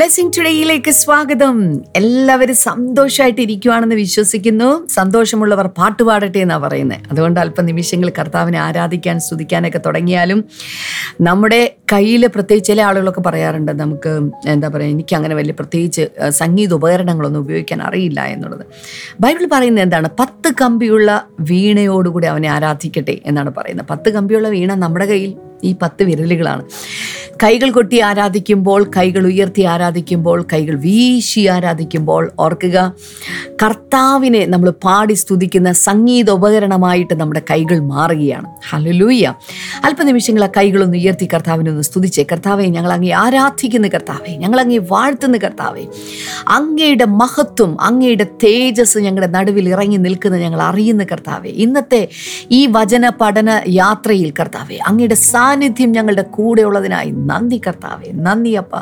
Blessing ടുഡേയിലേക്ക് സ്വാഗതം. എല്ലാവരും സന്തോഷമായിട്ട് ഇരിക്കുവാണെന്ന് വിശ്വസിക്കുന്നു. സന്തോഷമുള്ളവർ പാട്ട് പാടട്ടെ എന്നാണ് പറയുന്നത് അതുകൊണ്ട് അല്പം നിമിഷങ്ങൾ കർത്താവിനെ ആരാധിക്കാൻ സ്തുതിക്കാനൊക്കെ തുടങ്ങിയാലും നമ്മുടെ കയ്യിൽ പ്രത്യേകിച്ച് ചില ആളുകളൊക്കെ പറയാറുണ്ട് നമുക്ക് എന്താ പറയുക എനിക്ക് അങ്ങനെ വലിയ പ്രത്യേകിച്ച് സംഗീത ഉപകരണങ്ങളൊന്നും ഉപയോഗിക്കാൻ അറിയില്ല എന്നുള്ളത്. ബൈബിൾ പറയുന്നത് എന്താണ്? പത്ത് കമ്പിയുള്ള വീണയോടുകൂടി അവനെ ആരാധിക്കട്ടെ എന്നാണ് പറയുന്നത്. പത്ത് കമ്പിയുള്ള വീണ നമ്മുടെ കയ്യിൽ ഈ പത്ത് വിരലുകളാണ്. കൈകൾ കൊട്ടി ആരാധിക്കുമ്പോൾ കൈകൾ ഉയർത്തി ആരാധിക്കുമ്പോൾ കൈകൾ വീശി ആരാധിക്കുമ്പോൾ ഓർക്കുക കർത്താവിനെ നമ്മൾ പാടി സ്തുതിക്കുന്ന സംഗീത ഉപകരണമായിട്ട് നമ്മുടെ കൈകൾ മാറുകയാണ്. ഹലലൂയ അല്പനിമിഷങ്ങൾ ആ കൈകളൊന്ന് ഉയർത്തി കർത്താവിനെ ഒന്ന് സ്തുതിച്ചേ. കർത്താവെ ഞങ്ങൾ അങ്ങേ ആരാധിക്കുന്ന കർത്താവെ ഞങ്ങൾ അങ്ങേ വാഴ്ത്തുന്ന കർത്താവെ അങ്ങയുടെ മഹത്വം അങ്ങയുടെ തേജസ് ഞങ്ങളുടെ നടുവിൽ ഇറങ്ങി നിൽക്കുന്ന ഞങ്ങൾ അറിയുന്ന കർത്താവെ ഇന്നത്തെ ഈ വചന പഠന യാത്രയിൽ കർത്താവെ അങ്ങയുടെ സാന്നിധ്യം ഞങ്ങളുടെ കൂടെ ഉള്ളതിനായി നന്ദി കർത്താവെ നന്ദി അപ്പ.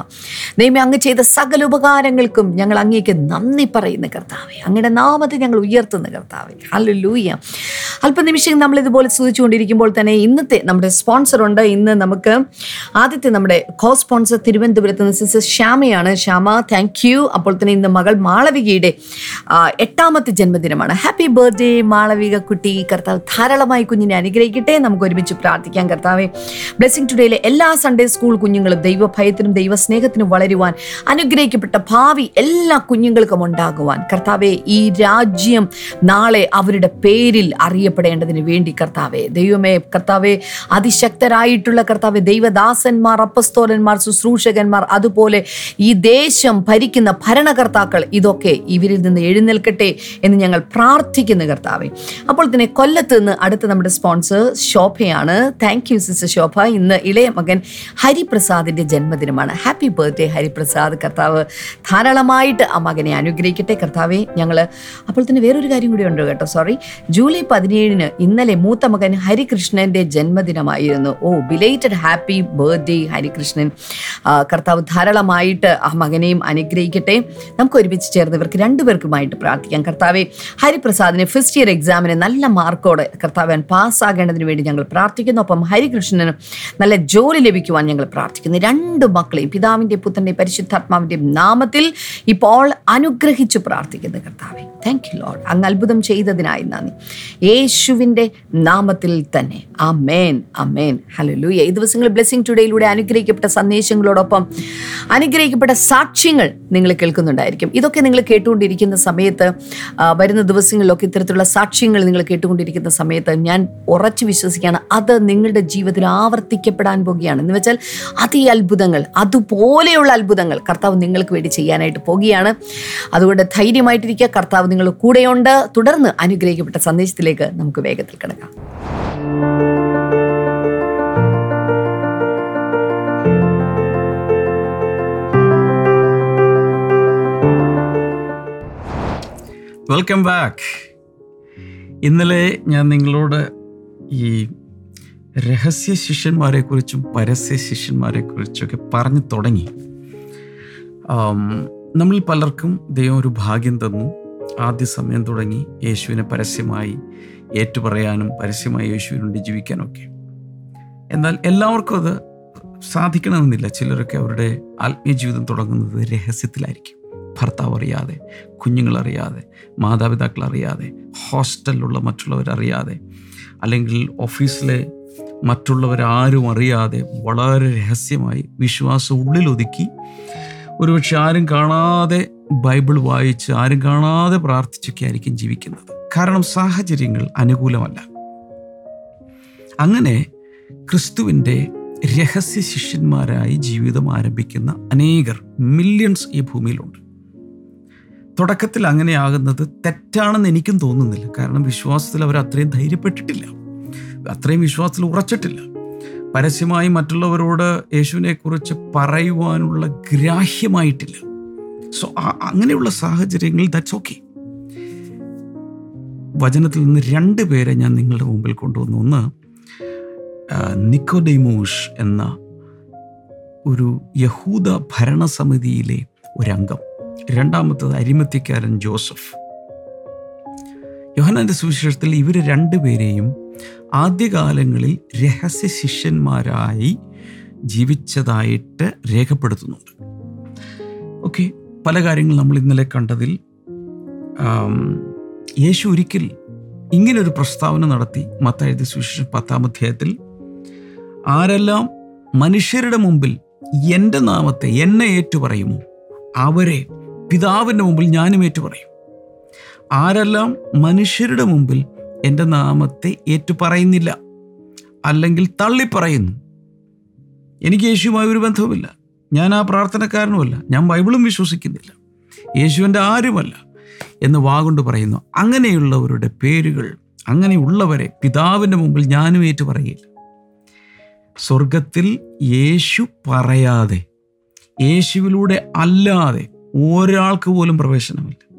ദൈവമേ അങ്ങ് ചെയ്ത സകല ഉപകാരങ്ങൾക്കും ഞങ്ങൾ അങ്ങേക്ക് നന്ദി പറയുന്ന കർത്താവെ അങ്ങയുടെ നാമത്തെ ഞങ്ങൾ ഉയർത്തുന്ന കർത്താവെ. ഹല്ലേലൂയ. അല്പനിമിഷം നമ്മൾ ഇതുപോലെ സൂചിച്ചുകൊണ്ടിരിക്കുമ്പോൾ തന്നെ ഇന്നത്തെ നമ്മുടെ സ്പോൺസർ ഉണ്ട്. ഇന്ന് നമുക്ക് ആദ്യത്തെ നമ്മുടെ കോ സ്പോൺസർ തിരുവനന്തപുരത്ത് നിന്ന് സിസ്റ്റർ ശ്യാമയാണ്. ശ്യാമ താങ്ക് യു അപ്പോൾ തന്നെ ഇന്ന് മകൾ മാളവികയുടെ എട്ടാമത്തെ ജന്മദിനമാണ്. ഹാപ്പി ബർത്ത്ഡേ മാളവിക കുട്ടി. കർത്താവ് ധാരാളമായി കുഞ്ഞിനെ അനുഗ്രഹിക്കട്ടെ. നമുക്ക് ഒരുമിച്ച് പ്രാർത്ഥിക്കാം കർത്താവെ. ബ്ലെസ്സിംഗ് ടുഡേയിലെ എല്ലാ സൺഡേ സ്കൂൾ കുഞ്ഞുങ്ങളും ദൈവഭയത്തിനും ദൈവസ്നേഹത്തിനും വളരുവാൻ അനുഗ്രഹിക്കപ്പെട്ട ഭാവി എല്ലാ കുഞ്ഞുങ്ങൾക്കും ഉണ്ടാകുവാൻ. കർത്താവെ ഈ രാജ്യം നാളെ അവരുടെ പേരിൽ അറിയപ്പെടേണ്ടതിന് വേണ്ടി കർത്താവെ. ദൈവമേ കർത്താവെ അതിശക്തരായിട്ടുള്ള കർത്താവ് ദൈവദാസന്മാർ അപ്പസ്തോലന്മാർ ശുശ്രൂഷകന്മാർ അതുപോലെ ഈ ദേശം ഭരിക്കുന്ന ഭരണകർത്താക്കൾ ഇതൊക്കെ ഇവരിൽ നിന്ന് എഴുന്നേൽക്കട്ടെ എന്ന് ഞങ്ങൾ പ്രാർത്ഥിക്കുന്നു കർത്താവെ. അപ്പോൾ തന്നെ കൊല്ലത്ത് നിന്ന് അടുത്ത നമ്മുടെ sponsor ശോഭയാണ്. Thank you sister Shobha. ഇന്ന് ഇളയ മകൻ ഹരിപ്രസാദിന്റെ ജന്മദിനമാണ്. Happy birthday Hariprasad. കർത്താവ് ധാരാളമായിട്ട് ആ മകനെ അനുഗ്രഹിക്കട്ടെ കർത്താവെ. ഞങ്ങൾ അപ്പോൾ തന്നെ വേറൊരു കാര്യം കൂടി ഉണ്ട് കേട്ടോ? സോറി ജൂലൈ പതിനേഴിന് ഇന്നലെ മൂത്ത മകൻ ഹരികൃഷ്ണന്റെ ജന്മദിനമായിരുന്നു ഓ ബിലേറ്റഡ് ഹാപ്പി ബർത്ത്ഡേ ഹരികൃഷ്ണൻ. ആ, കർത്താവ് ധാരാളമായിട്ട് ആ മകനെയും അനുഗ്രഹിക്കട്ടെ. നമുക്ക് ഒരുമിച്ച് ചേർന്ന് ഇവർക്ക് രണ്ടുപേർക്കുമായിട്ട് പ്രാർത്ഥിക്കാം. കർത്താവെ ഹരിപ്രസാദിന് ഫസ്റ്റ് ഇയർ എക്സാമിന് നല്ല മാർക്കോടെ കർത്താവൻ പാസ്സാകേണ്ടതിന് വേണ്ടി ഞങ്ങൾ പ്രാർത്ഥിക്കുന്നു. ഒപ്പം ഹരികൃഷ്ണന് നല്ല ജോലി ലഭിക്കുവാൻ ഞങ്ങൾ പ്രാർത്ഥിക്കുന്നു. രണ്ട് മക്കളെയും പിതാവിന്റെ പുത്രന്റെ പരിശുദ്ധാത്മാവിന്റെ നാമത്തിൽ ഇപ്പോൾ അനുഗ്രഹിച്ച് പ്രാർത്ഥിക്കുന്നു കർത്താവെ. താങ്ക് യു ലോഡ് അങ്ങ് അത്ഭുതം ചെയ്തതിനായി നന്ദി. യേശുവിന്റെ നാമത്തിൽ തന്നെ. അമേൻ അമേൻ ഹല്ലേലൂയ. ഈ ദിവസങ്ങൾ ബ്ലെസ്സിംഗ് ടുഡേയിലൂടെ അനുഗ്രഹിക്കപ്പെട്ട സന്ദേശങ്ങളോടൊപ്പം അനുഗ്രഹിക്കപ്പെട്ട സാക്ഷ്യങ്ങൾ നിങ്ങൾ കേൾക്കുന്നുണ്ടായിരിക്കും. ഇതൊക്കെ നിങ്ങൾ കേട്ടുകൊണ്ടിരിക്കുന്ന സമയത്ത് വരുന്ന ദിവസങ്ങളിലൊക്കെ ഇത്തരത്തിലുള്ള സാക്ഷ്യങ്ങൾ നിങ്ങൾ കേട്ടുകൊണ്ടിരിക്കുന്ന സമയത്ത് ഞാൻ ഉറച്ചു വിശ്വസിക്കുകയാണ് അത് നിങ്ങളുടെ ജീവിതത്തിൽ ആവർത്തിക്കപ്പെടാൻ പോകുകയാണ്. എന്ന് വെച്ചാൽ അതേ അത്ഭുതങ്ങൾ അതുപോലെയുള്ള അത്ഭുതങ്ങൾ കർത്താവ് നിങ്ങൾക്ക് വേണ്ടി ചെയ്യാനായിട്ട് പോകുകയാണ്. അതുകൊണ്ട് ധൈര്യമായിട്ടിരിക്കുക. കർത്താവ് നിങ്ങൾ കൂടെയുണ്ട്. തുടർന്ന് അനുഗ്രഹിക്കപ്പെട്ട സന്ദേശത്തിലേക്ക് നമുക്ക് വേഗത്തിൽ കിടക്കാം. വെൽക്കം ബാക്ക് ഇന്നലെ ഞാൻ നിങ്ങളോട് ഈ രഹസ്യ ശിഷ്യന്മാരെക്കുറിച്ചും പരസ്യ ശിഷ്യന്മാരെക്കുറിച്ചൊക്കെ പറഞ്ഞു തുടങ്ങി. നമ്മൾ പലർക്കും ദൈവം ഒരു ഭാഗ്യം തന്നു. ആദ്യ സമയം തുടങ്ങി യേശുവിനെ പരസ്യമായി ഏറ്റുപറയാനും പരസ്യമായി യേശുവിനുണ്ട് ജീവിക്കാനൊക്കെ. എന്നാൽ എല്ലാവർക്കും അത് സാധിക്കണമെന്നില്ല. ചിലരൊക്കെ അവരുടെ ആത്മീയ ജീവിതം തുടങ്ങുന്നത് രഹസ്യത്തിലായിരിക്കും. ഭർത്താവ് അറിയാതെ കുഞ്ഞുങ്ങളറിയാതെ മാതാപിതാക്കൾ അറിയാതെ ഹോസ്റ്റലിലുള്ള മറ്റുള്ളവരറിയാതെ അല്ലെങ്കിൽ ഓഫീസിലെ മറ്റുള്ളവരാരും അറിയാതെ വളരെ രഹസ്യമായി വിശ്വാസം ഉള്ളിലൊതുക്കി ഒരുപക്ഷെ ആരും കാണാതെ ബൈബിൾ വായിച്ച് ആരും കാണാതെ പ്രാർത്ഥിച്ചൊക്കെ ആയിരിക്കും ജീവിക്കുന്നത്. കാരണം സാഹചര്യങ്ങൾ അനുകൂലമല്ല. അങ്ങനെ ക്രിസ്തുവിന്റെ രഹസ്യ ശിഷ്യന്മാരായി ജീവിതം ആരംഭിക്കുന്ന അനേകർ മില്യൺസ് ഈ ഭൂമിയിലുണ്ട്. തുടക്കത്തിൽ അങ്ങനെയാകുന്നത് തെറ്റാണെന്ന് എനിക്കും തോന്നുന്നില്ല. കാരണം വിശ്വാസത്തിൽ അവർ അത്രയും ധൈര്യപ്പെട്ടിട്ടില്ല. അത്രയും വിശ്വാസത്തിൽ ഉറച്ചിട്ടില്ല. പരസ്യമായി മറ്റുള്ളവരോട് യേശുവിനെക്കുറിച്ച് പറയുവാനുള്ള ഗ്രാഹ്യമായിട്ടില്ല. സോ അങ്ങനെയുള്ള സാഹചര്യങ്ങൾ ദാറ്റ്സ് ഓക്കെ വചനത്തിൽ നിന്ന് രണ്ട് പേരെ ഞാൻ നിങ്ങളുടെ മുമ്പിൽ കൊണ്ടുവന്നു. ഒന്ന് നിക്കോഡെമോഷ് എന്ന ഒരു യഹൂദ ഭരണസമിതിയിലെ ഒരംഗം. രണ്ടാമത്തത് അരിമത്യക്കാരൻ ജോസഫ്. യോഹനാന്റെ സുവിശേഷത്തിൽ ഇവർ രണ്ടുപേരെയും ആദ്യകാലങ്ങളിൽ രഹസ്യ ശിഷ്യന്മാരായി ജീവിച്ചതായിട്ട് രേഖപ്പെടുത്തുന്നുണ്ട്. ഓക്കെ പല കാര്യങ്ങൾ നമ്മൾ ഇന്നലെ കണ്ടതിൽ യേശു ഒരിക്കൽ ഇങ്ങനൊരു പ്രസ്താവന നടത്തി മത്തായത് സുവിശേഷം പത്താം അധ്യായത്തിൽ ആരെല്ലാം മനുഷ്യരുടെ മുമ്പിൽ എന്റെ നാമത്തെ എന്നെ ഏറ്റുപറയുമോ അവരെ പിതാവിന്റെ മുമ്പിൽ ഞാനും ഏറ്റുപറയും. ആരെല്ലാം മനുഷ്യരുടെ മുമ്പിൽ എന്റെ നാമത്തെ ഏറ്റുപറയുന്നില്ല അല്ലെങ്കിൽ തള്ളിപ്പറയുന്നു. എനിക്ക് യേശുവുമായി ഒരു ബന്ധവുമില്ല. ഞാൻ ആ പ്രാർത്ഥനക്കാരനുമല്ല. ഞാൻ ബൈബിളും വിശ്വസിക്കുന്നില്ല. യേശുവിന്റെ ആരുമല്ല എന്ന് വാഗൊണ്ട് പറയുന്നു. അങ്ങനെയുള്ളവരുടെ പേരുകൾ അങ്ങനെയുള്ളവരെ പിതാവിന്റെ മുമ്പിൽ ഞാനും ഏറ്റു പറയില്ല സ്വർഗത്തിൽ യേശു പറയാതെ യേശുവിലൂടെ അല്ലാതെ ഒരാൾക്ക് പോലും പ്രവേശനമില്ല.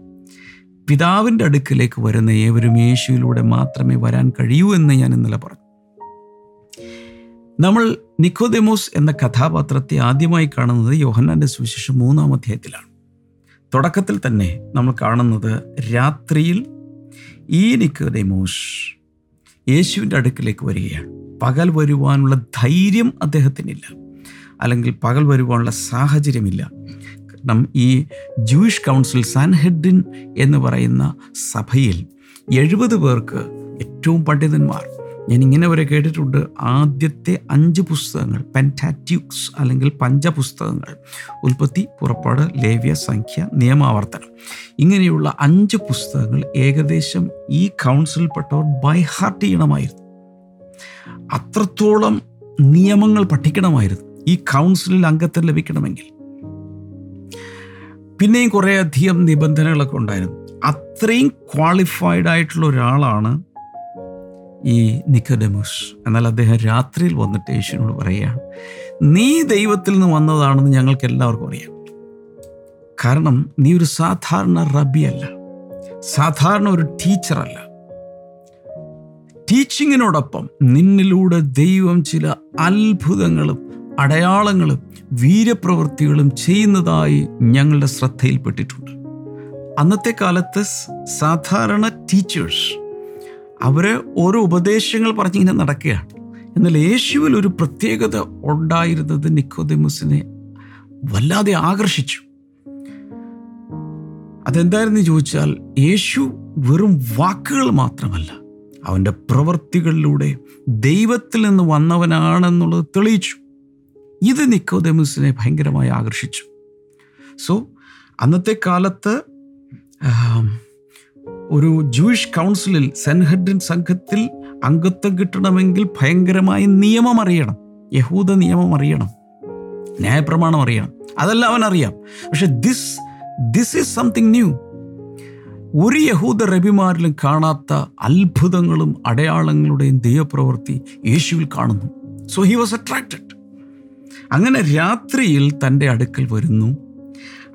പിതാവിന്റെ അടുക്കിലേക്ക് വരുന്ന ഏവരും യേശുവിലൂടെ മാത്രമേ വരാൻ കഴിയൂ എന്ന് ഞാൻ ഇന്നലെ പറഞ്ഞു. നമ്മൾ നിക്കോദെമോസ് എന്ന കഥാപാത്രത്തെ ആദ്യമായി കാണുന്നത് യോഹന്നാന്റെ സുവിശേഷം മൂന്നാം അധ്യായത്തിലാണ്. തുടക്കത്തിൽ തന്നെ നമ്മൾ കാണുന്നത് രാത്രിയിൽ ഈ നിക്കോദെമോസ് യേശുവിന്റെ അടുക്കിലേക്ക് വരികയാണ്. പകൽ വരുവാനുള്ള ധൈര്യം അദ്ദേഹത്തിനില്ല. അല്ലെങ്കിൽ പകൽ വരുവാനുള്ള സാഹചര്യമില്ല. കാരണം ഈ ജൂയിഷ് കൗൺസിൽ സാൻഹെഡിൻ എന്ന് പറയുന്ന സഭയിൽ എഴുപത് പേർക്ക് ഏറ്റവും പണ്ഡിതന്മാർ. ഞാൻ ഇങ്ങനെ വരെ കേട്ടിട്ടുണ്ട്. ആദ്യത്തെ അഞ്ച് പുസ്തകങ്ങൾ പെന്റാറ്റ്യൂക്സ് അല്ലെങ്കിൽ പഞ്ചപുസ്തകങ്ങൾ ഉൽപ്പത്തി പുറപ്പാട് ലേവ്യ സംഖ്യ നിയമാവർത്തനം. ഇങ്ങനെയുള്ള അഞ്ച് പുസ്തകങ്ങൾ ഏകദേശം ഈ കൗൺസിൽപ്പെട്ടവർ ബൈ ഹാർട്ട് ചെയ്യണമായിരുന്നു. അത്രത്തോളം നിയമങ്ങൾ പഠിക്കണമായിരുന്നു. ഈ കൗൺസിലിൽ അംഗത്വം ലഭിക്കണമെങ്കിൽ. പിന്നെയും കുറേ അധികം നിബന്ധനകളൊക്കെ ഉണ്ടായിരുന്നു. അത്രയും ക്വാളിഫൈഡ് ആയിട്ടുള്ള ഒരാളാണ് ഈ നിക്കഡെമോസ്. എന്നാൽ അദ്ദേഹം രാത്രിയിൽ വന്നിട്ട് യേശുവിനോട് പറയുകയാണ് നീ ദൈവത്തിൽ നിന്ന് വന്നതാണെന്ന് ഞങ്ങൾക്ക് എല്ലാവർക്കും അറിയാം. കാരണം നീ ഒരു സാധാരണ റബിയല്ല സാധാരണ ഒരു ടീച്ചറല്ല ടീച്ചിങ്ങിനോടൊപ്പം നിന്നിലൂടെ ദൈവം ചില അത്ഭുതങ്ങളും അടയാളങ്ങളും വീര്യപ്രവൃത്തികളും ചെയ്യുന്നതായി ഞങ്ങളുടെ ശ്രദ്ധയിൽപ്പെട്ടിട്ടുണ്ട്. അന്നത്തെ കാലത്ത് സാധാരണ ടീച്ചേഴ്സ് അവർ ഓരോ ഉപദേശങ്ങൾ പറഞ്ഞിങ്ങനെ നടക്കുകയാണ്. എന്നാൽ യേശുവിൽ ഒരു പ്രത്യേകത ഉണ്ടായിരുന്നത് നിക്കോദെമുസിനെ വല്ലാതെ ആകർഷിച്ചു. അതെന്തായിരുന്നു ചോദിച്ചാൽ യേശു വെറും വാക്കുകൾ മാത്രമല്ല അവന്റെ പ്രവൃത്തികളിലൂടെ ദൈവത്തിൽ നിന്ന് വന്നവനാണെന്നുള്ളത് തെളിയിച്ചു. ഇത് നിക്കോദമസിനെ ഭയങ്കരമായി ആകർഷിച്ചു. സോ അന്നത്തെ കാലത്ത് ഒരു ജൂയിഷ് കൗൺസിലിൽ സെൻഹഡ്രിൻ സംഘത്തിൽ അംഗത്വം കിട്ടണമെങ്കിൽ ഭയങ്കരമായ നിയമം അറിയണം. യഹൂദ നിയമം അറിയണം. ന്യായപ്രമാണം അറിയണം. അതെല്ലാം അവൻ അറിയാം. പക്ഷെ this this is something new ഒരു യഹൂദ റബിമാരിലും കാണാത്ത അത്ഭുതങ്ങളും അടയാളങ്ങളുടെയും ദൈവപ്രവൃത്തി യേശുവിൽ കാണുന്നു. സോ ഹി വാസ് അട്രാക്റ്റഡ് അങ്ങനെ രാത്രിയിൽ തന്റെ അടുക്കൽ വരുന്നു.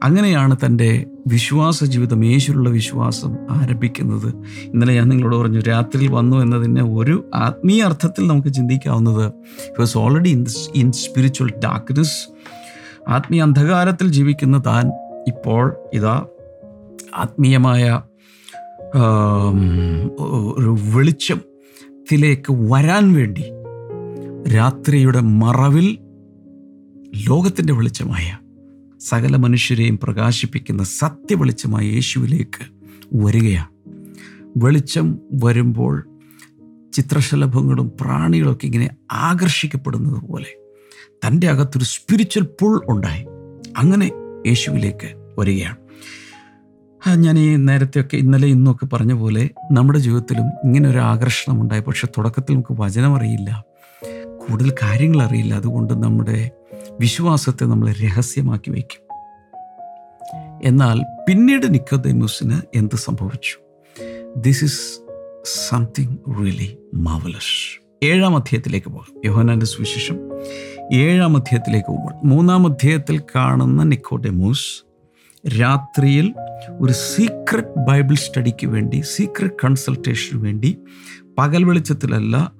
അങ്ങനെയാണ് തന്റെ വിശ്വാസ ജീവിതം യേശുരുള്ള വിശ്വാസം ആരംഭിക്കുന്നത്. ഇന്നലെ ഞാൻ നിങ്ങളോട് പറഞ്ഞു രാത്രിയിൽ വന്നു എന്നതിന് ഒരു ആത്മീയ അർത്ഥത്തിൽ നമുക്ക് ചിന്തിക്കാവുന്നത് was already in in spiritual darkness ആത്മീയ അന്ധകാരത്തിൽ ജീവിക്കുന്ന താൻ ഇപ്പോൾ ഇതാ ആത്മീയമായ ഒരു വെളിച്ചത്തിലേക്ക് വരാൻ വേണ്ടി രാത്രിയുടെ മറവിൽ ലോകത്തിന്റെ വെളിച്ചമായ സകല മനുഷ്യരെയും പ്രകാശിപ്പിക്കുന്ന സത്യവെളിച്ചമായ യേശുവിലേക്ക് വരികയാണ്. വെളിച്ചം വരുമ്പോൾ ചിത്രശലഭങ്ങളും പ്രാണികളൊക്കെ ഇങ്ങനെ ആകർഷിക്കപ്പെടുന്നത് പോലെ തന്റെ അകത്തൊരു സ്പിരിച്വൽ പുൾ ഉണ്ടായി. അങ്ങനെ യേശുവിലേക്ക് വരികയാണ്. ഞാൻ ഈ നേരത്തെയൊക്കെ ഇന്നലെ ഇന്നൊക്കെ പറഞ്ഞ പോലെ നമ്മുടെ ജീവിതത്തിലും ഇങ്ങനെ ഒരു ആകർഷണം ഉണ്ടായി. പക്ഷെ തുടക്കത്തിൽ നമുക്ക് വചനം അറിയില്ല. കൂടുതൽ കാര്യങ്ങൾ അറിയില്ല. അതുകൊണ്ട് നമ്മുടെ വിശ്വാസത്തെ നമ്മൾ രഹസ്യമാക്കി വയ്ക്കും. എന്നാൽ പിന്നീട് നിക്കോദേമുസിന് എന്ത് സംഭവിച്ചു? This is something really marvellous ഏഴാം അധ്യായത്തിലേക്ക് പോകാം. യോഹനാന്റെ സുവിശേഷം ഏഴാം അധ്യായത്തിലേക്ക് പോകുമ്പോൾ മൂന്നാം അധ്യായത്തിൽ കാണുന്ന നിക്കോഡെമൂസ് രാത്രിയിൽ ഒരു സീക്രട്ട് ബൈബിൾ സ്റ്റഡിക്ക് വേണ്ടി സീക്രട്ട് കൺസൾട്ടേഷന് വേണ്ടി പകൽ വെളിച്ചത്തിലല്ല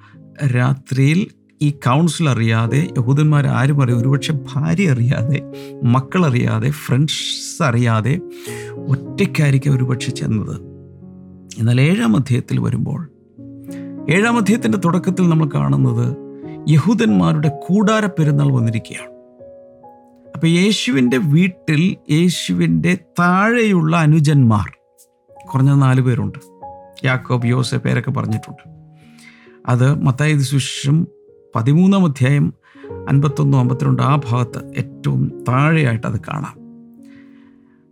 രാത്രിയിൽ ഈ കൗൺസിൽ അറിയാതെ യഹൂദന്മാർ ആരും അറിയാം ഒരുപക്ഷെ ഭാര്യ അറിയാതെ മക്കളറിയാതെ ഫ്രണ്ട്സ് അറിയാതെ ഒറ്റയ്ക്കായിരിക്കും ഒരുപക്ഷെ ചെന്നത്. എന്നാൽ ഏഴാം അധ്യായത്തിൽ വരുമ്പോൾ ഏഴാം അധ്യായത്തിന്റെ തുടക്കത്തിൽ നമ്മൾ കാണുന്നത് യഹൂദന്മാരുടെ കൂടാര പെരുന്നാൾ വന്നിരിക്കുകയാണ്. അപ്പം യേശുവിന്റെ വീട്ടിൽ യേശുവിന്റെ താഴെയുള്ള അനുജന്മാർ കുറഞ്ഞ നാല് പേരുണ്ട്. യാക്കോബ് യോസെ പേരൊക്കെ പറഞ്ഞിട്ടുണ്ട്. അത് മത്തായ സുശേഷം പതിമൂന്നാം അധ്യായം അൻപത്തൊന്നും അമ്പത്തിരണ്ട് ആ ഭാഗത്ത് ഏറ്റവും താഴെയായിട്ട് അത് കാണാം.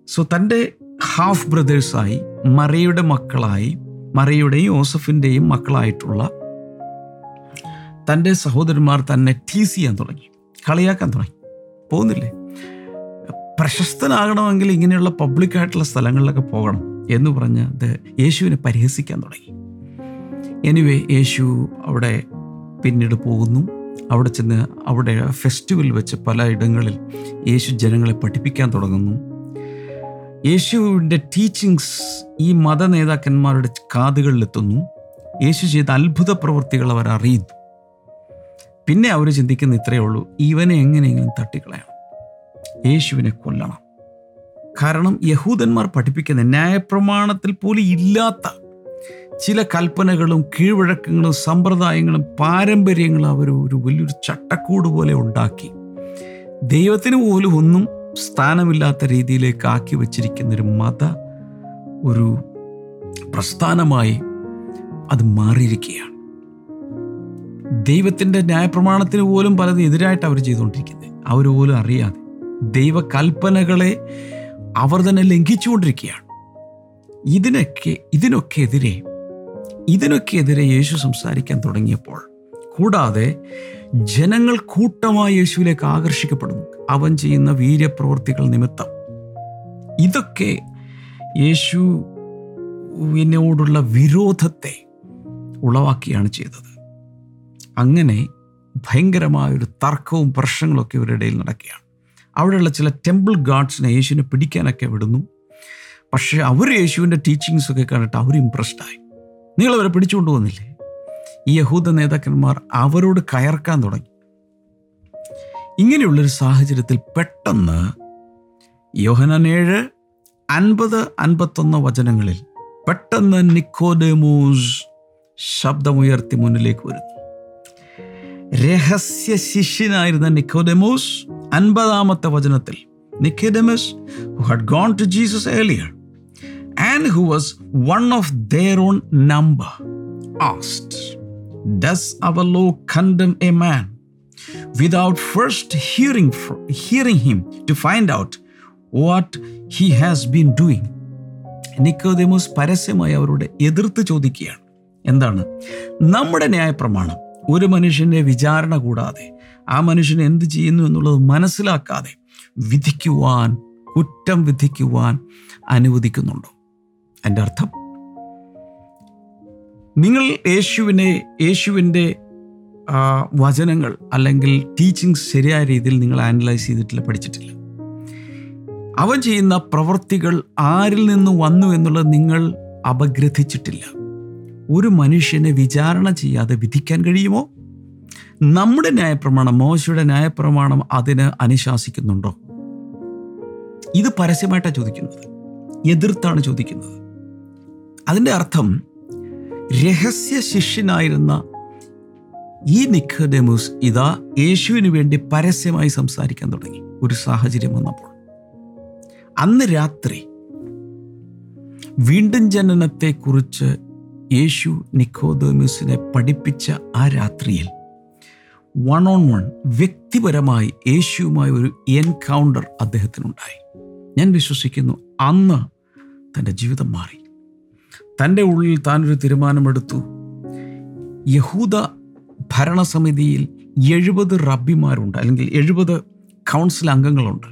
സോ തന്റെ ഹാഫ് ബ്രദേഴ്സായി മറിയുടെ മക്കളായി മറിയുടെയും യോസഫിന്റെയും മക്കളായിട്ടുള്ള തന്റെ സഹോദരന്മാർ തന്നെ ടീസ് ചെയ്യാൻ തുടങ്ങി കളിയാക്കാൻ തുടങ്ങി. പോകുന്നില്ലേ? പ്രശസ്തനാകണമെങ്കിൽ ഇങ്ങനെയുള്ള പബ്ലിക്കായിട്ടുള്ള സ്ഥലങ്ങളിലൊക്കെ പോകണം എന്ന് പറഞ്ഞ് അത് യേശുവിനെ പരിഹസിക്കാൻ തുടങ്ങി. എനിവേ യേശു അവിടെ പിന്നീട് പോകുന്നു. അവിടെ ചെന്ന് അവിടെ ഫെസ്റ്റിവൽ വെച്ച് പല ഇടങ്ങളിൽ യേശു ജനങ്ങളെ പഠിപ്പിക്കാൻ തുടങ്ങുന്നു. യേശുവിന്റെ ടീച്ചിങ്സ് ഈ മത നേതാക്കന്മാരുടെ കാതുകളിലെത്തുന്നു. യേശു ചെയ്ത അത്ഭുത പ്രവൃത്തികൾ അവർ അറിയുന്നു. പിന്നെ അവർ ചിന്തിക്കുന്ന ഇത്രയേ ഉള്ളൂ ഇവനെ എങ്ങനെയെങ്കിലും തട്ടിക്കളയണം യേശുവിനെ കൊല്ലണം. കാരണം യഹൂദന്മാർ പഠിപ്പിക്കുന്ന ന്യായപ്രമാണത്തിൽ പോലും ഇല്ലാത്ത ചില കൽപ്പനകളും കീഴ്വഴക്കങ്ങളും സമ്പ്രദായങ്ങളും പാരമ്പര്യങ്ങളും അവർ ഒരു വലിയൊരു ചട്ടക്കൂട് പോലെ ഉണ്ടാക്കി. ദൈവത്തിന് പോലും ഒന്നും സ്ഥാനമില്ലാത്ത രീതിയിലേക്ക് ആക്കി വച്ചിരിക്കുന്ന ഒരു മത ഒരു പ്രസ്ഥാനമായി അത് മാറിയിരിക്കുകയാണ്. ദൈവത്തിന്റെ ന്യായപ്രമാണത്തിന് പോലും പലതും എതിരായിട്ട് അവർ ചെയ്തുകൊണ്ടിരിക്കുന്നത്. അവർ പോലും അറിയാതെ ദൈവകൽപ്പനകളെ അവർ തന്നെ ലംഘിച്ചുകൊണ്ടിരിക്കുകയാണ്. ഇതിനൊക്കെ ഇതിനൊക്കെ എതിരെ ഇതിനൊക്കെ എതിരെ യേശു സംസാരിക്കാൻ തുടങ്ങിയപ്പോൾ കൂടാതെ ജനങ്ങൾ കൂട്ടമായി യേശുവിലേക്ക് ആകർഷിക്കപ്പെടുന്നു. അവൻ ചെയ്യുന്ന വീര്യപ്രവൃത്തികൾ നിമിത്തം. ഇതൊക്കെ യേശുവിനോടുള്ള വിരോധത്തെ ഉളവാക്കിയാണ് ചെയ്തത്. അങ്ങനെ ഭയങ്കരമായൊരു തർക്കവും പ്രശ്നങ്ങളൊക്കെ ഇവരുടെ ഇടയിൽ നടക്കുകയാണ്. അവിടെയുള്ള ചില ടെമ്പിൾ ഗാർഡ്സിനെ യേശുവിനെ പിടിക്കാനൊക്കെ വിടുന്നു. പക്ഷേ അവർ യേശുവിന്റെ ടീച്ചിങ്സൊക്കെ കണ്ടിട്ട് അവർ ഇമ്പ്രസ്ഡായി നിങ്ങളവരെ പിടിച്ചുകൊണ്ട് വന്നില്ലേ ഈ യഹൂദ നേതാക്കന്മാർ അവരോട് കയർക്കാൻ തുടങ്ങി. ഇങ്ങനെയുള്ളൊരു സാഹചര്യത്തിൽ പെട്ടെന്ന് യോഹനേഴ് അൻപത് അൻപത്തൊന്ന് വചനങ്ങളിൽ പെട്ടെന്ന് നിക്കോഡെമൂസ് ശബ്ദമുയർത്തി മുന്നിലേക്ക് വരുന്നു. രഹസ്യ ശിഷ്യനായിരുന്ന നിക്കോഡെമോസ് അൻപതാമത്തെ വചനത്തിൽ Nicodemus who had gone to Jesus earlier and who was one of their own number asked does our law condemn a man without first hearing hearing him to find out what he has been doing. Nicodemus പരസ്യമായി അവരോട് എതിർത്ത് ചോദിക്കുകയാണ്. എന്താണ്? നമ്മുടെ ന്യായപ്രമാണം ഒരു മനുഷ്യന്റെ വിചാരണ കൂടാതെ ആ മനുഷ്യൻ എന്ത് ചെയ്യുന്നു എന്നുള്ളത് മനസ്സിലാക്കാതെ വിധിക്കുവാൻ കുറ്റം വിധിക്കുവാൻ അനുവദിക്കുന്നുണ്ടോ? എന്റെ അർത്ഥം. നിങ്ങൾ യേശുവിനെ യേശുവിന്റെ വചനങ്ങൾ അല്ലെങ്കിൽ ടീച്ചിങ് ശരിയായ രീതിയിൽ നിങ്ങൾ ആനലൈസ് ചെയ്തിട്ടില്ല പഠിച്ചിട്ടില്ല. അവൻ ചെയ്യുന്ന പ്രവൃത്തികൾ ആരിൽ നിന്ന് വന്നു എന്നുള്ളത് നിങ്ങൾ അപഗ്രഥിച്ചിട്ടില്ല. ഒരു മനുഷ്യനെ വിചാരണ ചെയ്യാതെ വിധിക്കാൻ കഴിയുമോ? നമ്മുടെ ന്യായപ്രമാണം മോശയുടെ ന്യായപ്രമാണം അതിന് അനുശാസിക്കുന്നുണ്ടോ? ഇത് പരസ്യമായിട്ടാണ് ചോദിക്കുന്നത്. എതിർത്താണ് ചോദിക്കുന്നത്. അതിന്റെ അർത്ഥം രഹസ്യ ശിഷ്യനായിരുന്ന ഈ നിഖോഡെമൂസ് ഇതാ യേശുവിന് വേണ്ടി പരസ്യമായി സംസാരിക്കാൻ തുടങ്ങി. ഒരു സാഹചര്യം വന്നപ്പോൾ. അന്ന് രാത്രി വീണ്ടും ജനനത്തെക്കുറിച്ച് യേശു നിക്കോദോമസിനെ പഠിപ്പിച്ച ആ രാത്രിയിൽ വൺ ഓൺ വൺ വ്യക്തിപരമായി യേശുവുമായി ഒരു എൻകൗണ്ടർ അദ്ദേഹത്തിനുണ്ടായി. ഞാൻ വിശ്വസിക്കുന്നു അന്ന് തന്റെ ജീവിതം മാറി. തന്റെ ഉള്ളിൽ താനൊരു തീരുമാനമെടുത്തു. യഹൂദ ഭരണസമിതിയിൽ എഴുപത് റബ്ബിമാരുണ്ട് അല്ലെങ്കിൽ എഴുപത് കൗൺസിൽ അംഗങ്ങളുണ്ട്.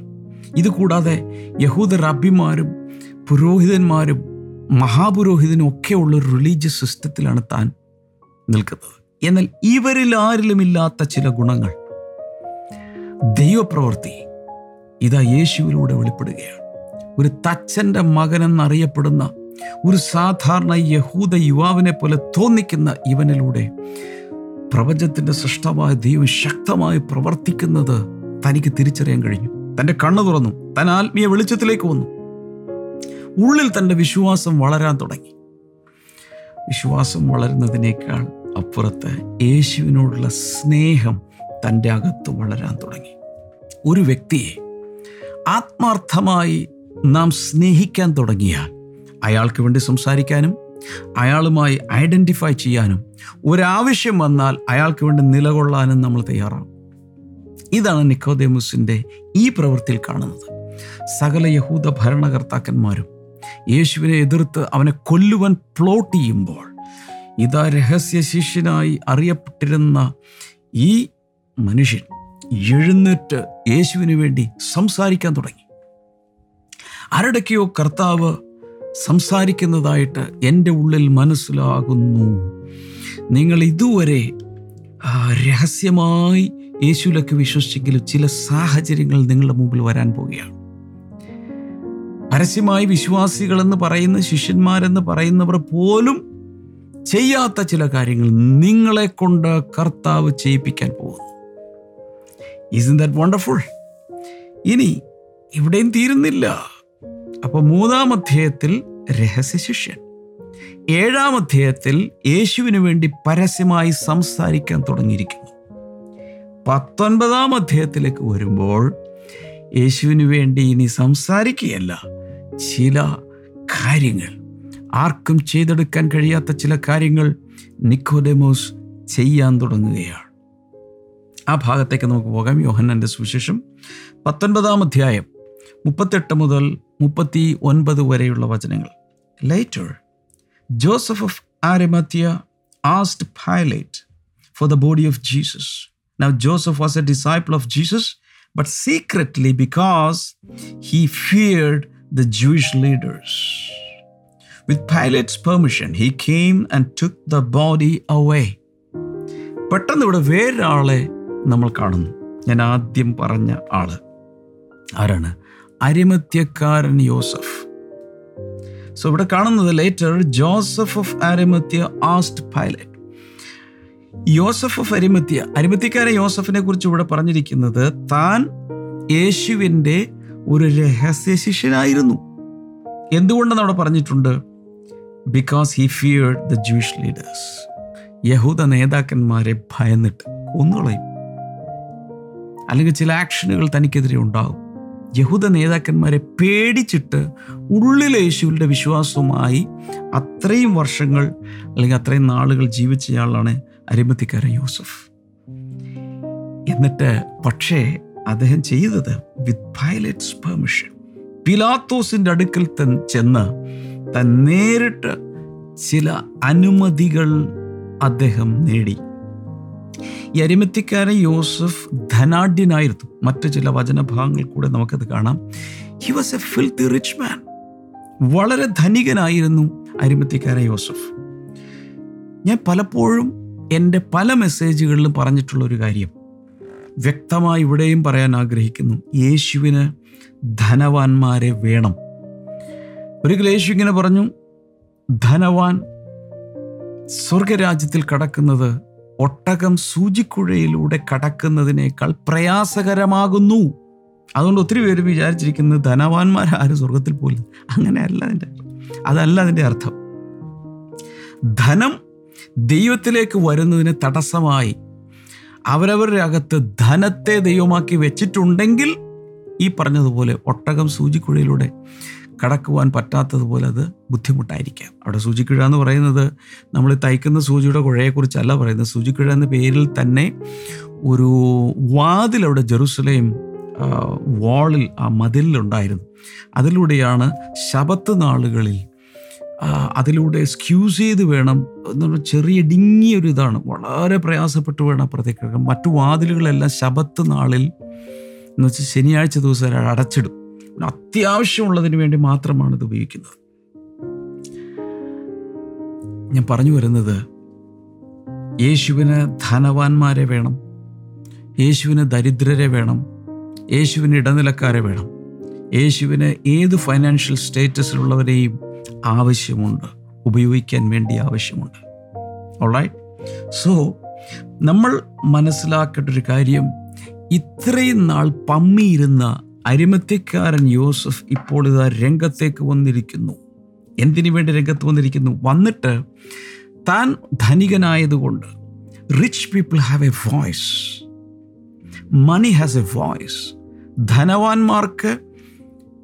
ഇതുകൂടാതെ യഹൂദ റബ്ബിമാരും പുരോഹിതന്മാരും മഹാപുരോഹിതനും ഒക്കെ ഉള്ള ഒരു റിലീജിയസ് സിസ്റ്റത്തിലാണ് താൻ നിൽക്കുന്നത്. എന്നാൽ ഇവരിൽ ആരിലുമില്ലാത്ത ചില ഗുണങ്ങൾ. ദൈവപ്രവൃത്തി ഇതാ യേശുവിലൂടെ വെളിപ്പെടുകയാണ്. ഒരു തച്ചന്റെ മകൻ എന്നറിയപ്പെടുന്ന ഒരു സാധാരണ യഹൂദ യുവാവിനെ പോലെ തോന്നിക്കുന്ന ഇവനിലൂടെ പ്രപഞ്ചത്തിന്റെ സൃഷ്ടമായ ദൈവം ശക്തമായി പ്രവർത്തിക്കുന്നത് തനിക്ക് തിരിച്ചറിയാൻ കഴിഞ്ഞു. തന്റെ കണ്ണു തുറന്നു. താൻ ആത്മീയ വെളിച്ചത്തിലേക്ക് വന്നു. ഉള്ളിൽ തന്റെ വിശ്വാസം വളരാൻ തുടങ്ങി. വിശ്വാസം വളരുന്നതിനേക്കാൾ അപ്പുറത്ത് യേശുവിനോടുള്ള സ്നേഹം തന്റെ അകത്ത് വളരാൻ തുടങ്ങി. ഒരു വ്യക്തിയെ ആത്മാർത്ഥമായി നാം സ്നേഹിക്കാൻ തുടങ്ങിയാൽ അയാൾക്ക് വേണ്ടി സംസാരിക്കാനും അയാളുമായി ഐഡന്റിഫൈ ചെയ്യാനും ഒരാവശ്യം വന്നാൽ അയാൾക്ക് വേണ്ടി നിലകൊള്ളാനും നമ്മൾ തയ്യാറാവും ഇതാണ് നിക്കോദേമുസിന്റെ ഈ പ്രവൃത്തിയിൽ കാണുന്നത്. സകല യഹൂദ ഭരണകർത്താക്കന്മാരും യേശുവിനെ എതിർത്ത് അവനെ കൊല്ലുവാൻ പ്ലോട്ട് ചെയ്യുമ്പോൾ ഇതാ രഹസ്യ ശിഷ്യനായി അറിയപ്പെട്ടിരുന്ന ഈ മനുഷ്യൻ എഴുന്നേറ്റ് യേശുവിന് വേണ്ടി സംസാരിക്കാൻ തുടങ്ങി. ആരുടെയൊക്കെയോ കർത്താവ് സംസാരിക്കുന്നതായിട്ട് എന്റെ ഉള്ളിൽ മനസ്സിലാകുന്നു. നിങ്ങൾ ഇതുവരെ രഹസ്യമായി യേശുവിലൊക്കെ വിശ്വസിച്ചെങ്കിലും ചില സാഹചര്യങ്ങൾ നിങ്ങളുടെ മുമ്പിൽ വരാൻ പോവുകയാണ്. പരസ്യമായി വിശ്വാസികളെന്ന് പറയുന്ന ശിഷ്യന്മാരെന്ന് പറയുന്നവർ പോലും ചെയ്യാത്ത ചില കാര്യങ്ങൾ നിങ്ങളെ കൊണ്ട് കർത്താവ് ചെയ്യിപ്പിക്കാൻ പോകുന്നു. ഇസ് ദാറ്റ് വണ്ടർഫുൾ ഇനി ഇവിടെയും തീരുന്നില്ല. അപ്പോൾ മൂന്നാം അധ്യായത്തിൽ രഹസ്യ ശിഷ്യൻ. ഏഴാം അധ്യായത്തിൽ യേശുവിന് വേണ്ടി പരസ്യമായി സംസാരിക്കാൻ തുടങ്ങിയിരിക്കുന്നു. പത്തൊൻപതാം അധ്യായത്തിലേക്ക് വരുമ്പോൾ യേശുവിന് വേണ്ടി ഇനി സംസാരിക്കുകയല്ല. ചില കാര്യങ്ങൾ. ആർക്കും ചെയ്തെടുക്കാൻ കഴിയാത്ത ചില കാര്യങ്ങൾ നിക്കോഡെമോസ് ചെയ്യാൻ തുടങ്ങുകയാണ്. ആ ഭാഗത്തേക്ക് നമുക്ക് പോകാം. യോഹന്നന്റെ സുവിശേഷം പത്തൊൻപതാം അധ്യായം മുപ്പത്തെട്ട് മുതൽ മുപ്പത്തി ഒൻപത് വരെയുള്ള വചനങ്ങൾ. Later Joseph of Arimathea asked Pilate for the body of Jesus. Now, Joseph was a disciple of Jesus, but secretly because he feared the Jewish leaders. With Pilate's permission, he came and took the body away. പെട്ടെന്ന് ഇവിടെ വേറൊരാളെ നമ്മൾ കാണുന്നു ഞാൻ ആദ്യം പറഞ്ഞ ആൾ ആരാണ് അരിമത്യക്കാരൻ യോസഫ് so ഇവിടെ കാണുന്നത് later Joseph of Arimathea asked Pilate Joseph of Arimathea അരിമത്യക്കാരൻ യോസഫിനെ കുറിച്ച് ഇവിടെ പറഞ്ഞിരിക്കുന്നത് താൻ യേശുവിന്റെ ഒരു രഹസ്യ ശിഷ്യനായിരുന്നു. എന്തുകൊണ്ടെന്ന് അവിടെ പറഞ്ഞിട്ടുണ്ട്? Because he feared the Jewish leaders യഹൂദ നേതാക്കന്മാരെ ഭയന്നിട്ട് ഒന്നുകളയും അല്ലെങ്കിൽ ചില ആക്ഷനുകൾ തനിക്കെതിരെ ഉണ്ടാകും. യഹൂദ നേതാക്കന്മാരെ പേടിച്ചിട്ട് ഉള്ളിൽ യേശുവിന്റെ വിശ്വാസവുമായി അത്രയും വർഷങ്ങൾ അല്ലെങ്കിൽ അത്രയും നാളുകൾ ജീവിച്ചയാളാണ് അരിമത്തിക്കാരൻ യൂസഫ്. എന്നിട്ട് പക്ഷേ അദ്ദേഹം ചെയ്തത് വിത്ത് പൈലറ്റ്സ് പെർമിഷൻ പിലാത്തോസിന്റെ അടുക്കൽ തൻ ചെന്ന് താൻ നേരിട്ട് ചില അനുമതികൾ അദ്ദേഹം നേടി. ഈ അരിമത്തിക്കാരൻ യോസഫ് ധനാഢ്യനായിരുന്നു. മറ്റു ചില വചനഭാഗങ്ങൾ കൂടെ നമുക്കത് കാണാം. He was a filthy rich man വളരെ ധനികനായിരുന്നു അരിമത്തിക്കാരൻ യോസഫ്. ഞാൻ പലപ്പോഴും എന്റെ പല മെസ്സേജുകളിലും പറഞ്ഞിട്ടുള്ള ഒരു കാര്യം. വ്യക്തമായി ഇവിടെയും പറയാൻ ആഗ്രഹിക്കുന്നു. യേശുവിന് ധനവാന്മാരെ വേണം. ഒരിക്കൽ യേശു ഇങ്ങനെ പറഞ്ഞു ധനവാൻ സ്വർഗരാജ്യത്തിൽ കടക്കുന്നത് ഒട്ടകം സൂചിക്കുഴയിലൂടെ കടക്കുന്നതിനേക്കാൾ പ്രയാസകരമാകുന്നു. അതുകൊണ്ട് ഒത്തിരി പേര് വിചാരിച്ചിരിക്കുന്നത് ധനവാന്മാരാരും സ്വർഗത്തിൽ പോലും അങ്ങനെയല്ല അതിന്റെ അതല്ല അതിന്റെ അർത്ഥം. ധനം ദൈവത്തിലേക്ക് വരുന്നതിന് തടസ്സമായി അവരവരുടെ അകത്ത് ധനത്തെ ദൈവമാക്കി വെച്ചിട്ടുണ്ടെങ്കിൽ ഈ പറഞ്ഞതുപോലെ ഒട്ടകം സൂചിക്കുഴയിലൂടെ കടക്കുവാൻ പറ്റാത്തതുപോലെ അത് ബുദ്ധിമുട്ടായിരിക്കാം. അവിടെ സൂചിക്കുഴ എന്ന് പറയുന്നത് നമ്മൾ തയ്ക്കുന്ന സൂചിയുടെ കുഴയെക്കുറിച്ചല്ല പറയുന്നത്. സൂചിക്കുഴ എന്ന പേരിൽ തന്നെ ഒരു വാതിൽ അവിടെ ജെറുസലേം വാളിൽ ആ മതിലുണ്ടായിരുന്നു അതിലൂടെയാണ് ശബത്ത് നാളുകളിൽ അതിലൂടെ എക്സ്ക്യൂസ് ചെയ്ത് വേണം എന്ന് പറഞ്ഞാൽ ചെറിയ ഇടുങ്ങിയൊരു ഇതാണ്. വളരെ പ്രയാസപ്പെട്ട് വേണം അപ്പുറത്തേക്ക് മറ്റു വാതിലുകളെല്ലാം ശബത്ത് നാളിൽ എന്ന് വെച്ചാൽ ശനിയാഴ്ച ദിവസം അടച്ചിടും. അത്യാവശ്യമുള്ളതിന് വേണ്ടി മാത്രമാണ് ഇത് ഉപയോഗിക്കുന്നത്. ഞാൻ പറഞ്ഞു വരുന്നത് യേശുവിന് ധനവാന്മാരെ വേണം യേശുവിന് ദരിദ്രരെ വേണം യേശുവിന് ഇടനിലക്കാരെ വേണം യേശുവിന് ഏത് ഫൈനാൻഷ്യൽ സ്റ്റേറ്റസിലുള്ളവരെയും ആവശ്യമുണ്ട് ഉപയോഗിക്കാൻ വേണ്ടി ആവശ്യമുണ്ട്. ഓൾറൈറ്റ് സോ നമ്മൾ മനസ്സിലാക്കേണ്ട ഒരു കാര്യം ഇത്രയും നാൾ പമ്മിയിരുന്ന അരിമത്യക്കാരൻ യോസഫ് ഇപ്പോൾ ഇതാ രംഗത്തേക്ക് വന്നിരിക്കുന്നു. എന്തിനു വേണ്ടി രംഗത്ത് വന്നിരിക്കുന്നു? വന്നിട്ട് താൻ ധനികനായതുകൊണ്ട് rich people have a voice money has a voice ധനവാന്മാർക്ക്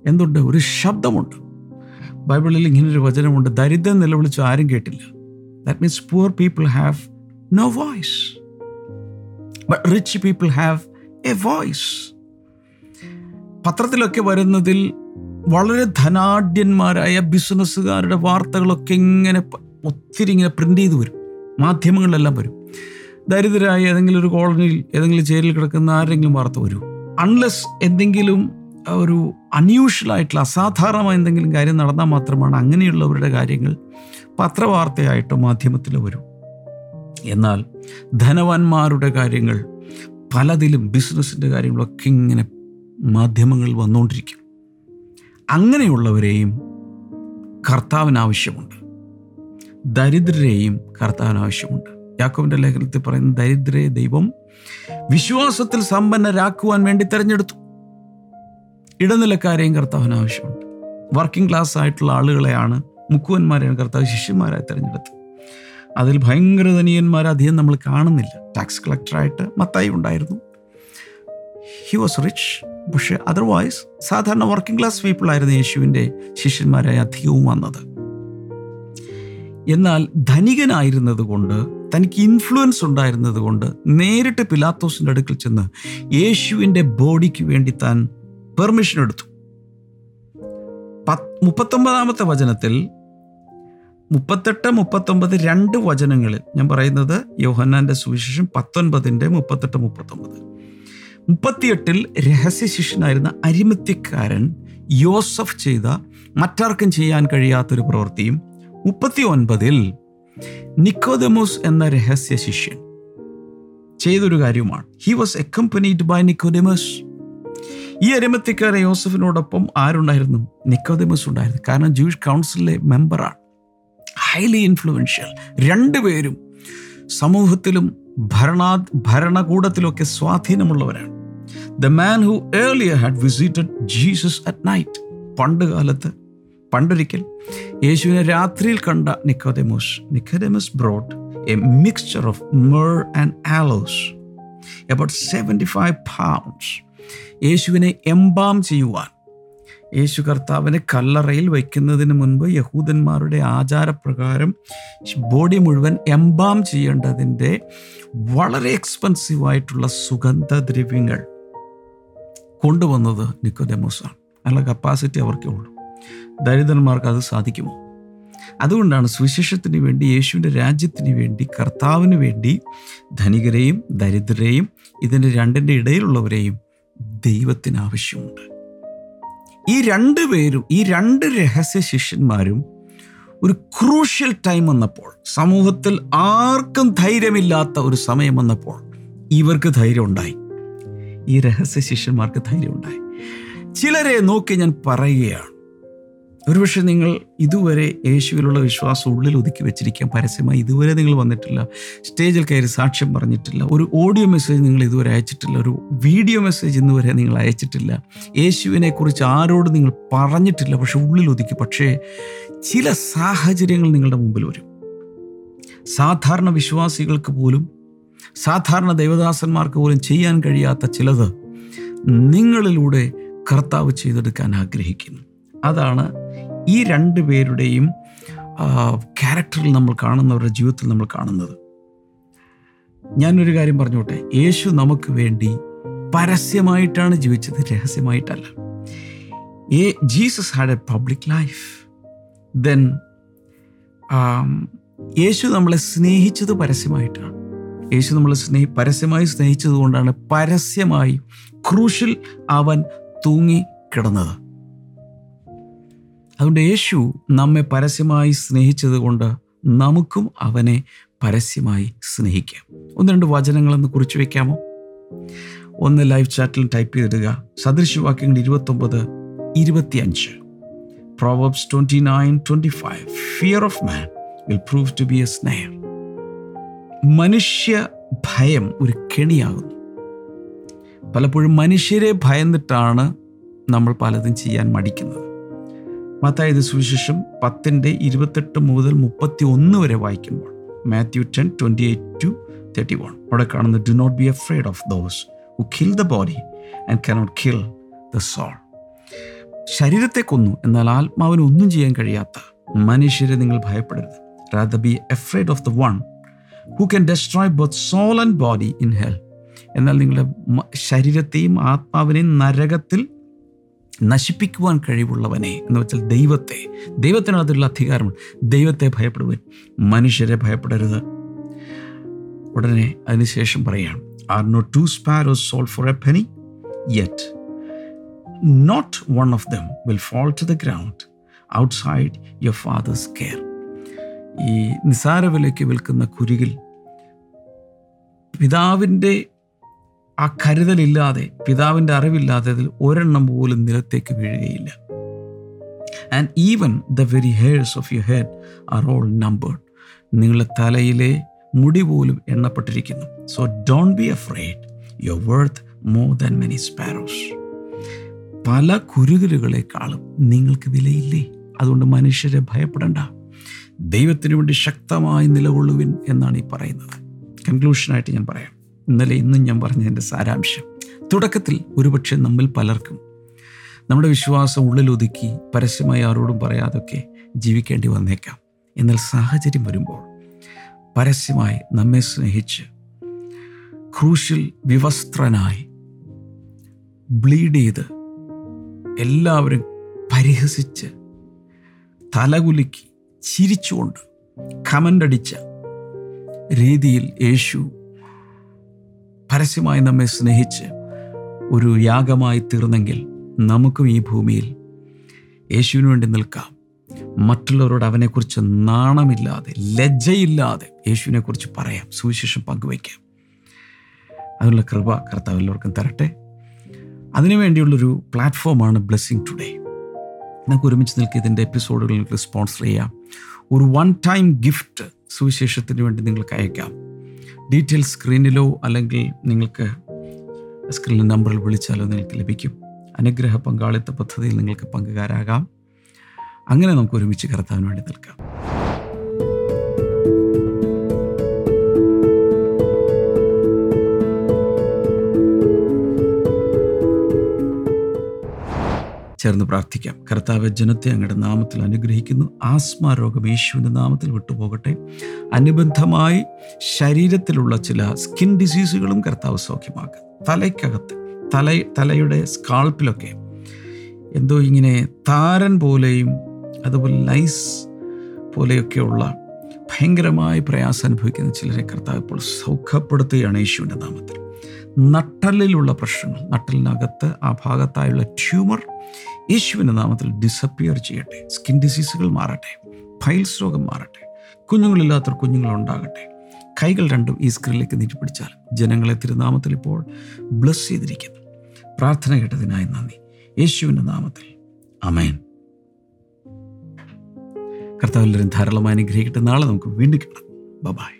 എന്തുണ്ട്? ഒരു ശബ്ദമുണ്ട്. ബൈബിളിൽ ഇങ്ങനൊരു വചനമുണ്ട് ദരിദ്രം നിലവിളിച്ചു ആരും കേട്ടില്ല. That means poor people have no voice but rich people have a voice പത്രത്തിലൊക്കെ വരുന്നതിൽ വളരെ ധനാഢ്യന്മാരായ ബിസിനസ്സുകാരുടെ വാർത്തകളൊക്കെ ഇങ്ങനെ ഒത്തിരി ഇങ്ങനെ പ്രിന്റ് ചെയ്ത് വരും. മാധ്യമങ്ങളിലെല്ലാം വരും. ദരിദ്രരായ ഏതെങ്കിലും ഒരു കോളനിയിൽ ഏതെങ്കിലും ജയിലിൽ കിടക്കുന്ന ആരെങ്കിലും വാർത്ത വരൂ. അൺലെസ് എന്തെങ്കിലും ഒരു അൺയൂഷ്വൽ ആയിട്ടുള്ള അസാധാരണമായ എന്തെങ്കിലും കാര്യം നടന്നാൽ മാത്രമാണ് അങ്ങനെയുള്ളവരുടെ കാര്യങ്ങൾ പത്രവാർത്തയായിട്ടോ മാധ്യമത്തിൽ വരൂ. എന്നാൽ ധനവാന്മാരുടെ കാര്യങ്ങൾ പലതിലും ബിസിനസ്സിന്റെ കാര്യങ്ങളൊക്കെ ഇങ്ങനെ മാധ്യമങ്ങളിൽ വന്നുകൊണ്ടിരിക്കും അങ്ങനെയുള്ളവരെയും കർത്താവിന് ആവശ്യമുണ്ട് ദരിദ്രരെയും കർത്താവിന് ആവശ്യമുണ്ട് യാക്കോവിന്റെ ലേഖനത്തിൽ പറയുന്ന ദരിദ്രരെ ദൈവം വിശ്വാസത്തിൽ സമ്പന്നരാക്കുവാൻ വേണ്ടി തിരഞ്ഞെടുത്തു. ഇടനിലക്കാരെയും കർത്താവിന് ആവശ്യമുണ്ട് വർക്കിംഗ് ക്ലാസ് ആയിട്ടുള്ള ആളുകളെയാണ് മുക്കുവന്മാരെയാണ് കർത്താവ് ശിഷ്യന്മാരായി തിരഞ്ഞെടുത്തത്. അതിൽ ഭയങ്കര ധനീയന്മാരെ അധികം നമ്മൾ കാണുന്നില്ല. ടാക്സ് കളക്ടറായിട്ട് മത്തായി ഉണ്ടായിരുന്നു. ഹി വാസ് റിച്ച് പക്ഷെ അതർവൈസ് സാധാരണ വർക്കിംഗ് ക്ലാസ് പീപ്പിൾ ആയിരുന്നു യേശുവിന്റെ ശിഷ്യന്മാരായി അധികവും വന്നത്. എന്നാൽ ധനികനായിരുന്നതുകൊണ്ട് തനിക്ക് ഇൻഫ്ലുവൻസ് ഉണ്ടായിരുന്നത് കൊണ്ട് നേരിട്ട് പിലാത്തോസിന്റെ അടുക്കൽ ചെന്ന് യേശുവിന്റെ ബോഡിക്ക് വേണ്ടി താൻ പെർമിഷൻ എടുത്തു. പത് മുപ്പത്തൊമ്പതാമത്തെ വചനത്തിൽ മുപ്പത്തെട്ട് മുപ്പത്തൊമ്പത് രണ്ട് വചനങ്ങളിൽ ഞാൻ പറയുന്നത് യോഹന്നാന്റെ സുവിശേഷം പത്തൊൻപതിന്റെ മുപ്പത്തെട്ട് മുപ്പത്തൊമ്പത്. മുപ്പത്തിയെട്ടിൽ രഹസ്യ ശിഷ്യനായിരുന്ന അരിമത്യക്കാരൻ യോസഫ് ചെയ്ത മറ്റാർക്കും ചെയ്യാൻ കഴിയാത്തൊരു പ്രവൃത്തിയും മുപ്പത്തി ഒൻപതിൽ നിക്കോദമോസ് എന്ന രഹസ്യ ശിഷ്യൻ ചെയ്തൊരു കാര്യമാണ് he was accompanied by Nicodemus ഈ അരിമത്യക്കാരൻ യോസഫിനോടൊപ്പം ആരുണ്ടായിരുന്നു? നിക്കോദമോസ് ഉണ്ടായിരുന്നു. കാരണം ജൂഷ് കൗൺസിലിലെ മെമ്പറാണ് ഹൈലി ഇൻഫ്ലുവൻഷ്യൽ രണ്ടുപേരും സമൂഹത്തിലും ഭരണാ ഭരണകൂടത്തിലൊക്കെ സ്വാധീനമുള്ളവരാണ്. The man who earlier had visited Jesus at night പണ്ട് കാലത്ത് പണ്ടൊരിക്കൽ യേശുവിനെ രാത്രിയിൽ കണ്ട Nicodemus. Nicodemus brought a mixture of myrrh and aloes about 75 pounds. യേശുവിനെ എംബാം ചെയ്യുവാൻ. യേശു കർത്താവിനെ കല്ലറയിൽ വയ്ക്കുന്നതിന് മുൻപ് യഹൂദന്മാരുടെ ആചാരപ്രകാരം ബോഡി മുഴുവൻ എംബാം ചെയ്യേണ്ടതിന്റെ വളരെ എക്സ്പെൻസീവായിട്ടുള്ള സുഗന്ധദ്രവ്യങ്ങൾ. കൊണ്ടുവന്നത് ആണ്. നല്ല കപ്പാസിറ്റി അവർക്കേ ഉള്ളൂ. ദരിദ്രന്മാർക്ക് അത് സാധിക്കുമോ? അതുകൊണ്ടാണ് സുവിശേഷത്തിന് വേണ്ടി യേശുവിന്റെ രാജ്യത്തിന് വേണ്ടി കർത്താവിന് വേണ്ടി ധനികരെയും ദരിദ്രരെയും ഇതിന്റെ രണ്ടിന്റെ ഇടയിലുള്ളവരെയും ദൈവത്തിന് ആവശ്യമുണ്ട്. ഈ രണ്ട് പേരും ഈ രണ്ട് രഹസ്യ ശിഷ്യന്മാരും ഒരു ക്രൂഷ്യൽ ടൈം വന്നപ്പോൾ സമൂഹത്തിൽ ആർക്കും ധൈര്യമില്ലാത്ത ഒരു സമയം വന്നപ്പോൾ ഇവർക്ക് ധൈര്യം ഉണ്ടായി. ഈ രഹസ്യ ശിഷ്യന്മാർക്ക് ധൈര്യം ഉണ്ടായി. ചിലരെ നോക്കി ഞാൻ പറയുകയാണ് ഒരുപക്ഷെ നിങ്ങൾ ഇതുവരെ യേശുവിലുള്ള വിശ്വാസം ഉള്ളിൽ ഒതുക്കി വെച്ചിരിക്കാൻ പരസ്യമായി ഇതുവരെ നിങ്ങൾ വന്നിട്ടില്ല സ്റ്റേജിൽ കയറി സാക്ഷ്യം പറഞ്ഞിട്ടില്ല ഒരു ഓഡിയോ മെസ്സേജ് നിങ്ങൾ ഇതുവരെ അയച്ചിട്ടില്ല ഒരു വീഡിയോ മെസ്സേജ് ഇന്നുവരെ നിങ്ങൾ അയച്ചിട്ടില്ല യേശുവിനെക്കുറിച്ച് ആരോട് നിങ്ങൾ പറഞ്ഞിട്ടില്ല പക്ഷെ ഉള്ളിൽ ഒതുക്കി. പക്ഷേ ചില സാഹചര്യങ്ങൾ നിങ്ങളുടെ മുമ്പിൽ വരും. സാധാരണ വിശ്വാസികൾക്ക് പോലും സാധാരണ ദൈവദാസന്മാർക്ക് പോലും ചെയ്യാൻ കഴിയാത്ത ചിലത് നിങ്ങളിലൂടെ കർത്താവ് ചെയ്തെടുക്കാൻ ആഗ്രഹിക്കുന്നു. അതാണ് ഈ രണ്ട് പേരുടെയും ക്യാരക്ടറിൽ നമ്മൾ കാണുന്നവരുടെ ജീവിതത്തിൽ നമ്മൾ കാണുന്നത്. ഞാനൊരു കാര്യം പറഞ്ഞോട്ടെ യേശു നമുക്ക് വേണ്ടി പരസ്യമായിട്ടാണ് ജീവിച്ചത് രഹസ്യമായിട്ടല്ല. ഏ Jesus had a public life. Then യേശു നമ്മളെ സ്നേഹിച്ചത് പരസ്യമായിട്ടാണ്. യേശു നമ്മളെ സ്നേഹി പരസ്യമായി സ്നേഹിച്ചത് കൊണ്ടാണ് പരസ്യമായി ക്രൂഷ്യൽ അവൻ തൂങ്ങി കിടന്നത്. അതുകൊണ്ട് യേശു നമ്മെ പരസ്യമായി സ്നേഹിച്ചത് കൊണ്ട് നമുക്കും അവനെ പരസ്യമായി സ്നേഹിക്കാം. ഒന്ന് രണ്ട് വചനങ്ങളൊന്ന് കുറിച്ച് വയ്ക്കാമോ ഒന്ന് ലൈവ് ചാറ്റിൽ ടൈപ്പ് ചെയ്തിടുക. സദൃശവാക്യങ്ങൾ ഇരുപത്തൊമ്പത് ഇരുപത്തിയഞ്ച്. Proverbs twenty nine twenty five. Fear of man will prove to be a സ്നേഹം മനുഷ്യ ഭയം ഒരു കെണിയാകുന്നു. പലപ്പോഴും മനുഷ്യരെ ഭയന്നിട്ടാണ് നമ്മൾ പലതും ചെയ്യാൻ മടിക്കുന്നത്. മത്തായത് സുവിശേഷം പത്തിന്റെ ഇരുപത്തെട്ട് മുതൽ മുപ്പത്തി ഒന്ന് വരെ വായിക്കുമ്പോൾ Matthew ten twenty eight to thirty one. അവിടെ കാണുന്നത് do not be afraid of those who kill the body and cannot kill the soul ശരീരത്തെ കൊന്നു എന്നാൽ ആത്മാവിന് ഒന്നും ചെയ്യാൻ കഴിയാത്ത മനുഷ്യരെ നിങ്ങൾ ഭയപ്പെടരുത്. Rather be afraid of the one who can destroy both soul and body in hell എന്നാൽ നിങ്ങളുടെ ശരീരത്തെയും ആത്മാവിനെയും നരകത്തിൽ നശിപ്പിക്കുവാൻ കഴിവുള്ളവനെ എന്ന് വെച്ചാൽ ദൈവത്തെ. ദൈവത്തിനകത്തുള്ള അധികാരമുണ്ട്. ദൈവത്തെ ഭയപ്പെടുവൻ മനുഷ്യരെ ഭയപ്പെടരുത്. ഉടനെ അതിനുശേഷം പറയാം are no two sparrows sold for a penny yet not one of them will fall to the ground outside your father's care ഈ നിസാര വിലയ്ക്ക് വിൽക്കുന്ന കുരുകിൽ പിതാവിന്റെ ആ കരുതലില്ലാതെ പിതാവിന്റെ അറിവില്ലാതെ അതിൽ ഒരെണ്ണം പോലും നിലത്തേക്ക് വീഴുകയില്ല. And even the very hairs of you head are all numbered നിങ്ങളുടെ തലയിലെ മുടി പോലും എണ്ണപ്പെട്ടിരിക്കുന്നു. So don't be afraid your worth more than many sparrows പല കുരുകലുകളെക്കാളും നിങ്ങൾക്ക് വിലയില്ലേ? അതുകൊണ്ട് മനുഷ്യരെ ഭയപ്പെടണ്ട. ദൈവത്തിന് വേണ്ടി ശക്തമായി നിലകൊള്ളുവിൻ എന്നാണ് ഈ പറയുന്നത്. കൺക്ലൂഷനായിട്ട് ഞാൻ പറയാം. ഇന്നലെ ഇന്നും ഞാൻ പറഞ്ഞതിന്റെ സാരാംശം. തുടക്കത്തിൽ ഒരുപക്ഷെ നമ്മിൽ പലർക്കും നമ്മുടെ വിശ്വാസം ഉള്ളിലൊതുക്കി പരസ്യമായി ആരോടും പറയാതൊക്കെ ജീവിക്കേണ്ടി വന്നേക്കാം. എന്നാൽ സാഹചര്യം വരുമ്പോൾ പരസ്യമായി നമ്മെ സ്നേഹിച്ച് ക്രൂശിൽ വിവസ്ത്രനായി ബ്ലീഡ് ചെയ്ത് എല്ലാവരും പരിഹസിച്ച് തലകുലുക്കി ചിരിച്ചുകൊണ്ട് കമന്റടിച്ച രീതിയിൽ യേശു പരസ്യമായി നമ്മെ സ്നേഹിച്ച് ഒരു യാഗമായി തീർന്നെങ്കിൽ നമുക്കും ഈ ഭൂമിയിൽ യേശുവിന് വേണ്ടി നിൽക്കാം. മറ്റുള്ളവരോട് അവനെക്കുറിച്ച് നാണമില്ലാതെ ലജ്ജയില്ലാതെ യേശുവിനെക്കുറിച്ച് പറയാം സുവിശേഷം പങ്കുവയ്ക്കാം. അതിനുള്ള കൃപ കർത്താവ് എല്ലാവർക്കും തരട്ടെ. അതിനുവേണ്ടിയുള്ളൊരു പ്ലാറ്റ്ഫോമാണ് ബ്ലെസ്സിങ് ടുഡേ. നമുക്ക് ഒരുമിച്ച് നിൽക്കുക ഇതിന്റെ എപ്പിസോഡുകൾ നിങ്ങൾക്ക് സ്പോൺസർ ചെയ്യാം. ഒരു വൺ ടൈം ഗിഫ്റ്റ് സുവിശേഷത്തിന് വേണ്ടി നിങ്ങൾക്ക് അയക്കാം. ഡീറ്റെയിൽസ് സ്ക്രീനിലോ അല്ലെങ്കിൽ നിങ്ങൾക്ക് സ്ക്രീനിൽ നമ്പറിൽ വിളിച്ചാലോ നിങ്ങൾക്ക് ലഭിക്കും. അനുഗ്രഹ പങ്കാളിത്ത പദ്ധതിയിൽ നിങ്ങൾക്ക് പങ്കുകാരാകാം. അങ്ങനെ നമുക്ക് ഒരുമിച്ച് കർത്താവിന് വേണ്ടി നിൽക്കാം. ചേർന്ന് പ്രാർത്ഥിക്കാം. കർത്താവ് ജനത്തെ അങ്ങയുടെ നാമത്തിൽ അനുഗ്രഹിക്കുന്നു. ആസ്മാ രോഗം യേശുവിന്റെ നാമത്തിൽ വിട്ടുപോകട്ടെ. അനുബന്ധമായി ശരീരത്തിലുള്ള ചില സ്കിൻ ഡിസീസുകളും കർത്താവ് സൗഖ്യമാക്കുക തലയ്ക്കകത്ത് തല തലയുടെ സ്കാൾപ്പിലൊക്കെ എന്തോ ഇങ്ങനെ താരൻ പോലെയും അതുപോലെ ലൈസ് പോലെയൊക്കെയുള്ള ഭയങ്കരമായ പ്രയാസം അനുഭവിക്കുന്ന ചിലരെ കർത്താവ് ഇപ്പോൾ സൗഖ്യപ്പെടുത്തുകയാണ് യേശുവിന്റെ നാമത്തിൽ. നട്ടലിലുള്ള പ്രശ്നങ്ങൾ നട്ടലിനകത്ത് ആ ഭാഗത്തായുള്ള ട്യൂമർ യേശുവിന്റെ നാമത്തിൽ ഡിസപ്പിയർ ചെയ്യട്ടെ. സ്കിൻ ഡിസീസുകൾ മാറട്ടെ. ഫൈൽസ് രോഗം മാറട്ടെ. കുഞ്ഞുങ്ങളില്ലാത്തവർ കുഞ്ഞുങ്ങളുണ്ടാകട്ടെ. കൈകൾ രണ്ടും ഈ സ്ക്രീനിലേക്ക് നീട്ടിപ്പിടിച്ചാൽ ജനങ്ങളെ തിരുനാമത്തിൽ ഇപ്പോൾ ബ്ലസ് ചെയ്തിരിക്കുന്നു. പ്രാർത്ഥന കേട്ടതിനായി നന്ദി. യേശുവിന്റെ നാമത്തിൽ. അമേൻ കർത്താവ് എല്ലാവരും ധാരാളമായി അനുഗ്രഹിക്കട്ടെ. നാളെ നമുക്ക് വീണ്ടും കാണാം. ബബായ്